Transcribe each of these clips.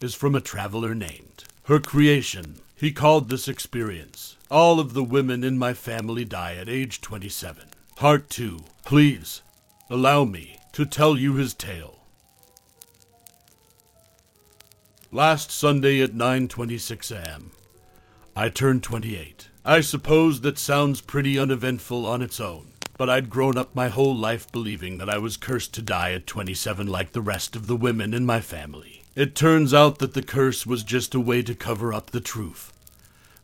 is from a traveler named. Her creation, he called this experience. All of the women in my family die at age 27. Part 2. Please, allow me to tell you his tale. Last Sunday at 9:26 a.m. I turned 28. I suppose that sounds pretty uneventful on its own, but I'd grown up my whole life believing that I was cursed to die at 27 like the rest of the women in my family. It turns out that the curse was just a way to cover up the truth.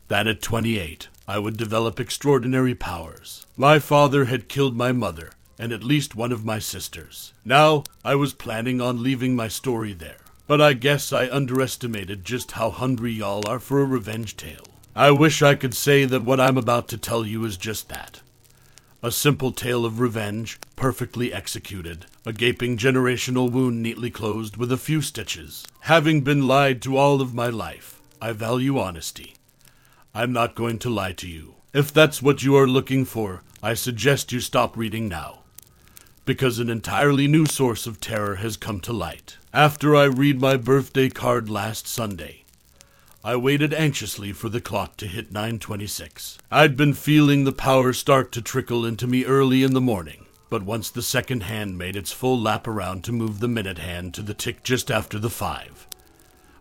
That at 28, I would develop extraordinary powers. My father had killed my mother and at least one of my sisters. Now, I was planning on leaving my story there. But I guess I underestimated just how hungry y'all are for a revenge tale. I wish I could say that what I'm about to tell you is just that. A simple tale of revenge, perfectly executed, a gaping generational wound neatly closed with a few stitches. Having been lied to all of my life, I value honesty. I'm not going to lie to you. If that's what you are looking for, I suggest you stop reading now. Because an entirely new source of terror has come to light. After I read my birthday card last Sunday, I waited anxiously for the clock to hit 9:26. I'd been feeling the power start to trickle into me early in the morning, but once the second hand made its full lap around to move the minute hand to the tick just after the 5,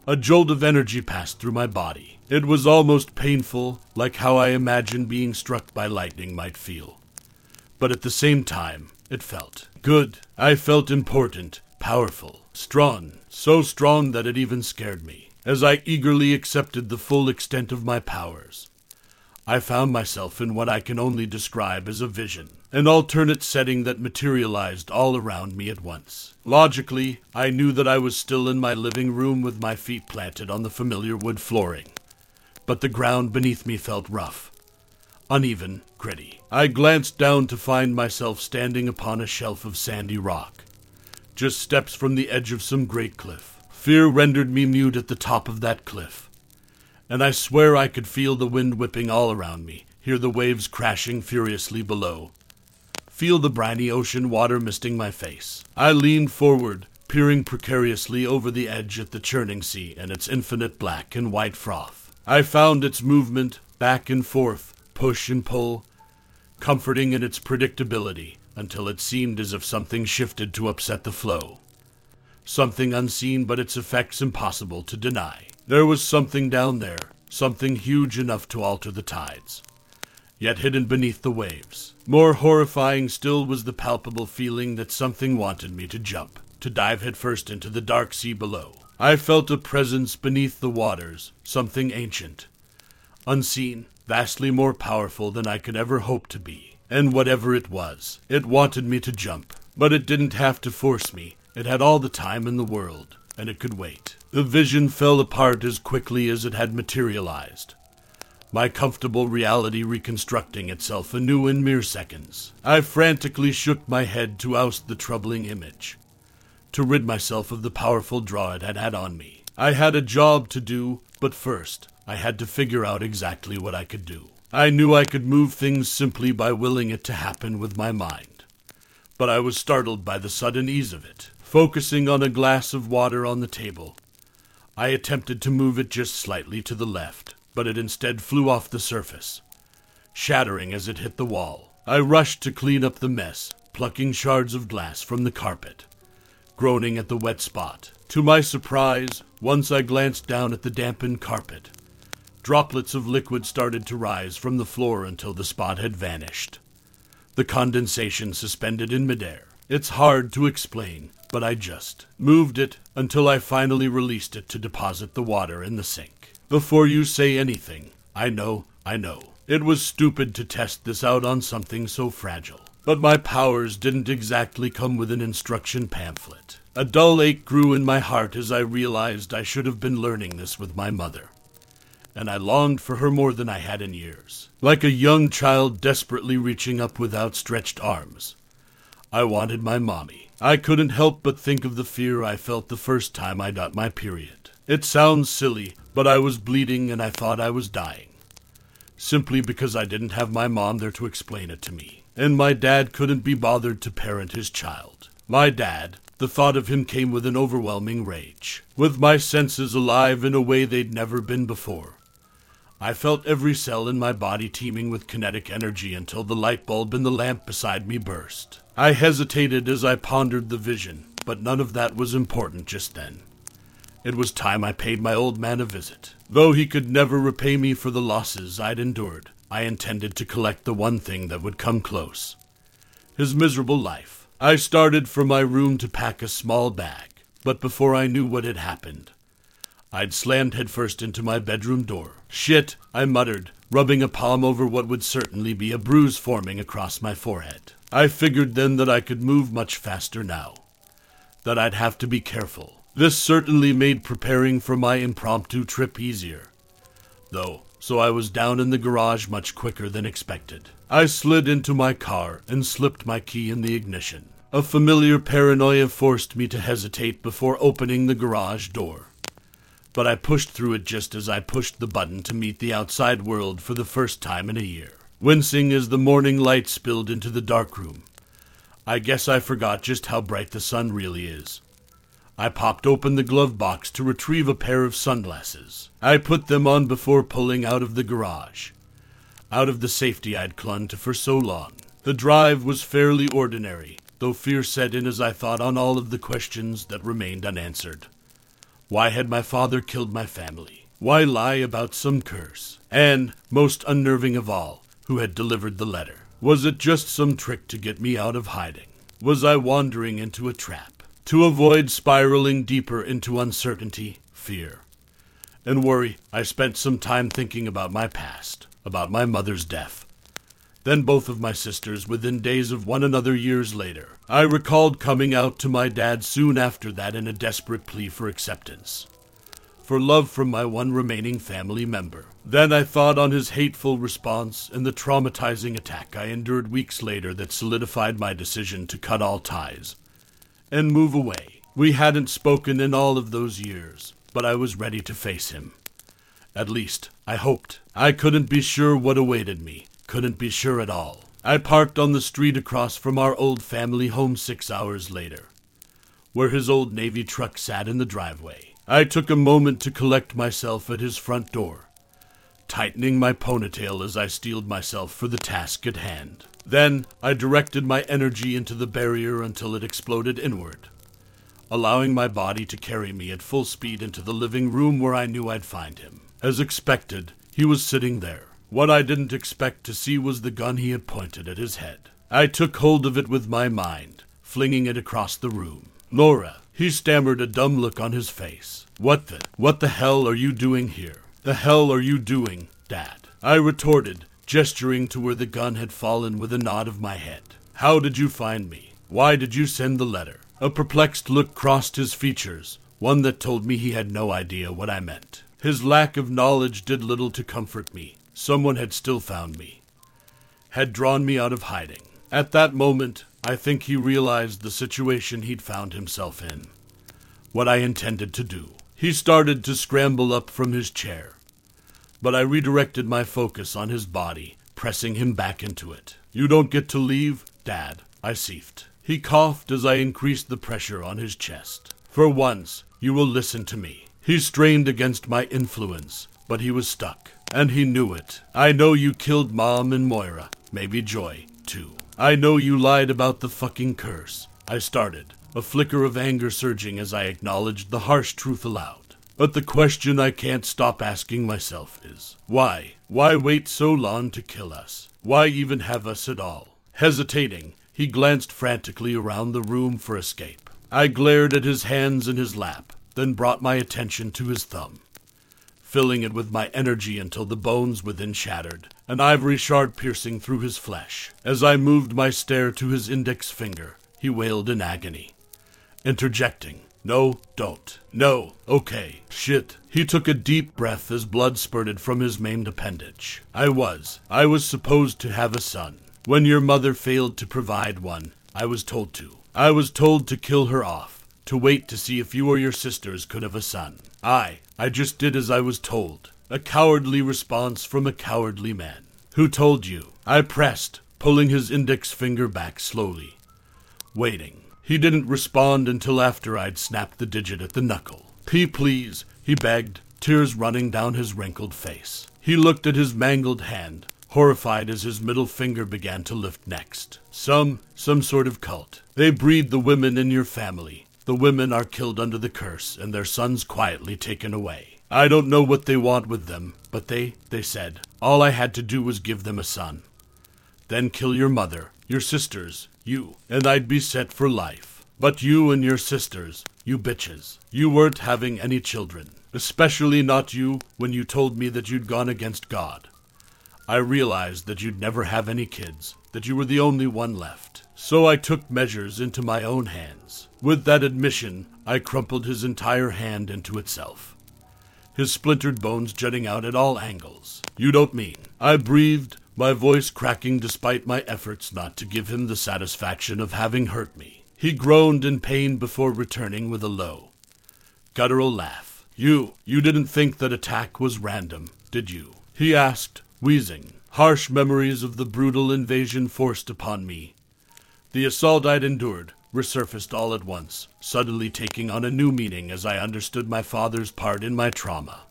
a jolt of energy passed through my body. It was almost painful, like how I imagined being struck by lightning might feel. But at the same time, it felt good. I felt important, powerful, strong, so strong that it even scared me. As I eagerly accepted the full extent of my powers, I found myself in what I can only describe as a vision, an alternate setting that materialized all around me at once. Logically, I knew that I was still in my living room with my feet planted on the familiar wood flooring, but the ground beneath me felt rough, uneven, gritty. I glanced down to find myself standing upon a shelf of sandy rock, just steps from the edge of some great cliff. Fear rendered me mute at the top of that cliff, and I swear I could feel the wind whipping all around me, hear the waves crashing furiously below, feel the briny ocean water misting my face. I leaned forward, peering precariously over the edge at the churning sea and its infinite black and white froth. I found its movement, back and forth, push and pull, comforting in its predictability until it seemed as if something shifted to upset the flow. Something unseen, but its effects impossible to deny. There was something down there, something huge enough to alter the tides, yet hidden beneath the waves. More horrifying still was the palpable feeling that something wanted me to jump, to dive headfirst into the dark sea below. I felt a presence beneath the waters, something ancient, unseen, vastly more powerful than I could ever hope to be. And whatever it was, it wanted me to jump. But it didn't have to force me. It had all the time in the world, and it could wait. The vision fell apart as quickly as it had materialized. My comfortable reality reconstructing itself anew in mere seconds. I frantically shook my head to oust the troubling image, to rid myself of the powerful draw it had had on me. I had a job to do, but first, I had to figure out exactly what I could do. I knew I could move things simply by willing it to happen with my mind. But I was startled by the sudden ease of it. Focusing on a glass of water on the table, I attempted to move it just slightly to the left, but it instead flew off the surface, shattering as it hit the wall. I rushed to clean up the mess, plucking shards of glass from the carpet, groaning at the wet spot. To my surprise, once I glanced down at the dampened carpet, droplets of liquid started to rise from the floor until the spot had vanished. The condensation suspended in midair. It's hard to explain, but I just moved it until I finally released it to deposit the water in the sink. Before you say anything, I know, I know. It was stupid to test this out on something so fragile. But my powers didn't exactly come with an instruction pamphlet. A dull ache grew in my heart as I realized I should have been learning this with my mother. And I longed for her more than I had in years, like a young child desperately reaching up with outstretched arms. I wanted my mommy. I couldn't help but think of the fear I felt the first time I got my period. It sounds silly, but I was bleeding and I thought I was dying. Simply because I didn't have my mom there to explain it to me and my dad couldn't be bothered to parent his child. My dad, the thought of him came with an overwhelming rage, with my senses alive in a way they'd never been before. I felt every cell in my body teeming with kinetic energy until the light bulb in the lamp beside me burst. I hesitated as I pondered the vision, but none of that was important just then. It was time I paid my old man a visit. Though he could never repay me for the losses I'd endured, I intended to collect the one thing that would come close his miserable life. I started for my room to pack a small bag, but before I knew what had happened, I'd slammed headfirst into my bedroom door. Shit, I muttered, rubbing a palm over what would certainly be a bruise forming across my forehead. I figured then that I could move much faster now, that I'd have to be careful. This certainly made preparing for my impromptu trip easier. Though so I was down in the garage much quicker than expected. I slid into my car and slipped my key in the ignition. A familiar paranoia forced me to hesitate before opening the garage door. But I pushed through it just as I pushed the button to meet the outside world for the first time in a year, wincing as the morning light spilled into the dark room. I guess I forgot just how bright the sun really is. I popped open the glove box to retrieve a pair of sunglasses. I put them on before pulling out of the garage, out of the safety I'd clung to for so long. The drive was fairly ordinary, though fear set in as I thought on all of the questions that remained unanswered. Why had my father killed my family? Why lie about some curse? And, most unnerving of all, who had delivered the letter? Was it just some trick to get me out of hiding? Was I wandering into a trap? to avoid spiraling deeper into uncertainty, fear, and worry, I spent some time thinking about my past, about my mother's death. Then both of my sisters within days of one another years later. I recalled coming out to my dad soon after that in a desperate plea for acceptance, for love from my one remaining family member. Then I thought on his hateful response and the traumatizing attack I endured weeks later that solidified my decision to cut all ties and move away. We hadn't spoken in all of those years, but I was ready to face him. At least, I hoped. I couldn't be sure what awaited me, couldn't be sure at all. I parked on the street across from our old family home six hours later, where his old Navy truck sat in the driveway. I took a moment to collect myself at his front door, tightening my ponytail as I steeled myself for the task at hand. Then I directed my energy into the barrier until it exploded inward, allowing my body to carry me at full speed into the living room where I knew I'd find him. As expected, he was sitting there. What I didn't expect to see was the gun he had pointed at his head. I took hold of it with my mind, flinging it across the room. Laura, he stammered, a dumb look on his face. What the, what the hell are you doing here? The hell are you doing, Dad? I retorted, gesturing to where the gun had fallen with a nod of my head. How did you find me? Why did you send the letter? A perplexed look crossed his features, one that told me he had no idea what I meant. His lack of knowledge did little to comfort me. Someone had still found me, had drawn me out of hiding. At that moment, I think he realized the situation he'd found himself in. What I intended to do. He started to scramble up from his chair, but I redirected my focus on his body, pressing him back into it. You don't get to leave, Dad, I seethed. He coughed as I increased the pressure on his chest. For once, you will listen to me. He strained against my influence, but he was stuck, and he knew it. I know you killed Mom and Moira, maybe Joy, too. I know you lied about the fucking curse. I started, a flicker of anger surging as I acknowledged the harsh truth aloud. But the question I can't stop asking myself is why? Why wait so long to kill us? Why even have us at all? Hesitating, he glanced frantically around the room for escape. I glared at his hands in his lap, then brought my attention to his thumb, filling it with my energy until the bones within shattered, an ivory shard piercing through his flesh. As I moved my stare to his index finger, he wailed in agony, interjecting, No, don't. No, okay, shit. He took a deep breath as blood spurted from his maimed appendage. I was, I was supposed to have a son. When your mother failed to provide one, I was told to. I was told to kill her off, to wait to see if you or your sisters could have a son. I, I just did as I was told. A cowardly response from a cowardly man. Who told you? I pressed, pulling his index finger back slowly. Waiting. He didn't respond until after I'd snapped the digit at the knuckle. P, please, he begged, tears running down his wrinkled face. He looked at his mangled hand, horrified as his middle finger began to lift next. Some, some sort of cult. They breed the women in your family. The women are killed under the curse, and their sons quietly taken away. I don't know what they want with them, but they, they said, all I had to do was give them a son. Then kill your mother, your sisters, you, and I'd be set for life. But you and your sisters, you bitches, you weren't having any children. Especially not you when you told me that you'd gone against God. I realized that you'd never have any kids, that you were the only one left. So I took measures into my own hands. With that admission, I crumpled his entire hand into itself, his splintered bones jutting out at all angles. You don't mean. I breathed, my voice cracking despite my efforts not to give him the satisfaction of having hurt me. He groaned in pain before returning with a low, guttural laugh. You, you didn't think that attack was random, did you? He asked, wheezing. Harsh memories of the brutal invasion forced upon me. The assault I'd endured resurfaced all at once, suddenly taking on a new meaning as I understood my father's part in my trauma.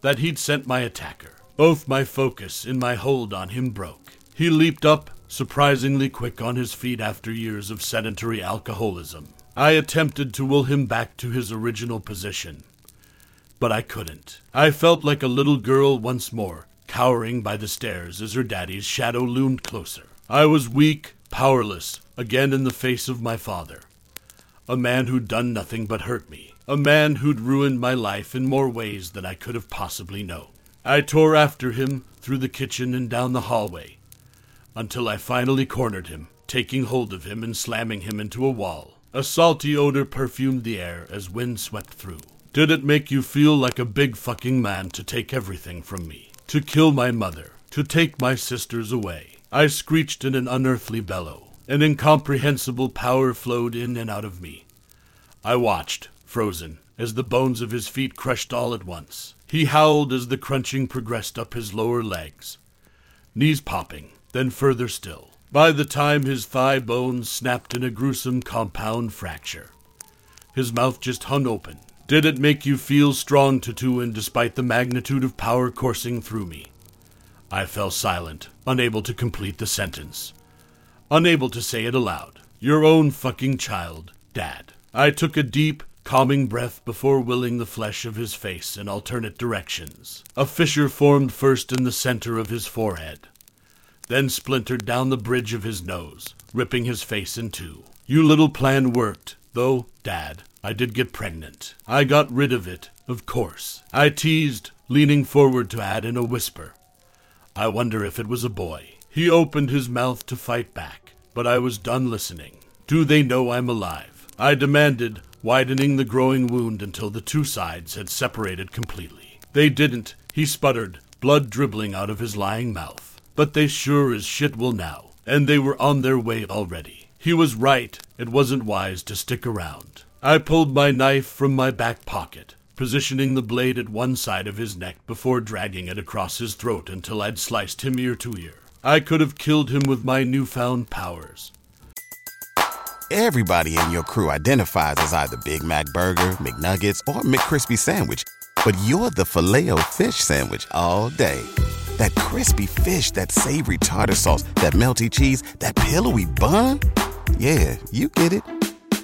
That he'd sent my attacker. Both my focus and my hold on him broke. He leaped up, surprisingly quick on his feet after years of sedentary alcoholism. I attempted to will him back to his original position, but I couldn't. I felt like a little girl once more, cowering by the stairs as her daddy's shadow loomed closer. I was weak, powerless, again in the face of my father. A man who'd done nothing but hurt me. A man who'd ruined my life in more ways than I could have possibly known. I tore after him through the kitchen and down the hallway until I finally cornered him, taking hold of him and slamming him into a wall. A salty odor perfumed the air as wind swept through. Did it make you feel like a big fucking man to take everything from me? To kill my mother? To take my sisters away? I screeched in an unearthly bellow. An incomprehensible power flowed in and out of me. I watched, frozen, as the bones of his feet crushed all at once. He howled as the crunching progressed up his lower legs, knees popping, then further still. By the time his thigh bones snapped in a gruesome compound fracture, his mouth just hung open. Did it make you feel strong, Tatuan, despite the magnitude of power coursing through me? I fell silent, unable to complete the sentence, unable to say it aloud. Your own fucking child, Dad. I took a deep, calming breath before willing the flesh of his face in alternate directions. A fissure formed first in the center of his forehead, then splintered down the bridge of his nose, ripping his face in two. You little plan worked, though, Dad. I did get pregnant. I got rid of it, of course. I teased, leaning forward to add in a whisper. I wonder if it was a boy. He opened his mouth to fight back, but I was done listening. Do they know I'm alive? I demanded, widening the growing wound until the two sides had separated completely. They didn't, he sputtered, blood dribbling out of his lying mouth. But they sure as shit will now, and they were on their way already. He was right, it wasn't wise to stick around. I pulled my knife from my back pocket, positioning the blade at one side of his neck before dragging it across his throat until I'd sliced him ear to ear. I could have killed him with my newfound powers. Everybody in your crew identifies as either Big Mac Burger, McNuggets, or McCrispy Sandwich. But you're the filet fish Sandwich all day. That crispy fish, that savory tartar sauce, that melty cheese, that pillowy bun. Yeah, you get it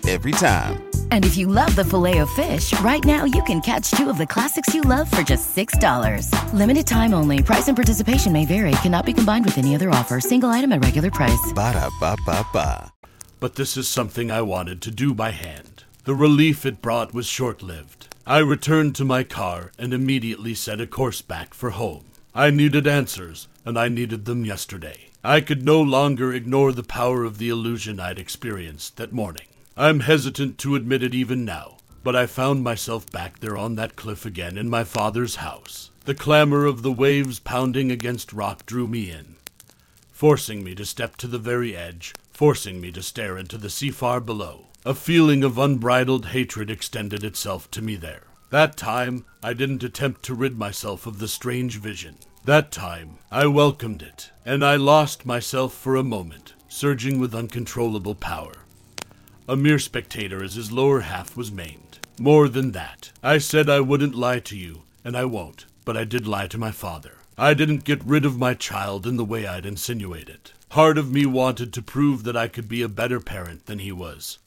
every time. And if you love the filet of fish, right now you can catch two of the classics you love for just $6. Limited time only. Price and participation may vary. Cannot be combined with any other offer. Single item at regular price. Ba da ba ba ba. But this is something I wanted to do by hand. The relief it brought was short lived. I returned to my car and immediately set a course back for home. I needed answers, and I needed them yesterday. I could no longer ignore the power of the illusion I'd experienced that morning. I'm hesitant to admit it even now, but I found myself back there on that cliff again in my father's house. The clamor of the waves pounding against rock drew me in, forcing me to step to the very edge, forcing me to stare into the sea far below. A feeling of unbridled hatred extended itself to me there. That time, I didn't attempt to rid myself of the strange vision. That time, I welcomed it, and I lost myself for a moment, surging with uncontrollable power. A mere spectator as his lower half was maimed. More than that, I said I wouldn't lie to you, and I won't, but I did lie to my father. I didn't get rid of my child in the way I'd insinuated. Part of me wanted to prove that I could be a better parent than he was.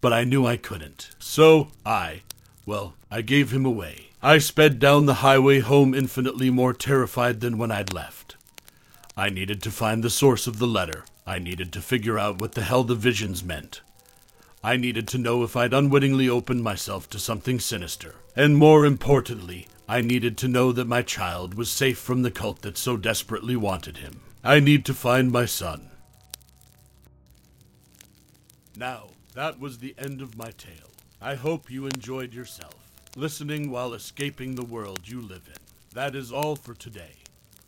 But I knew I couldn't. So I, well, I gave him away. I sped down the highway home infinitely more terrified than when I'd left. I needed to find the source of the letter. I needed to figure out what the hell the visions meant. I needed to know if I'd unwittingly opened myself to something sinister. And more importantly, I needed to know that my child was safe from the cult that so desperately wanted him. I need to find my son. Now, that was the end of my tale. I hope you enjoyed yourself, listening while escaping the world you live in. That is all for today.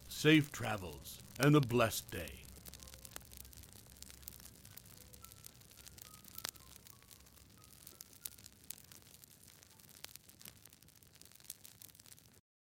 Safe travels and a blessed day.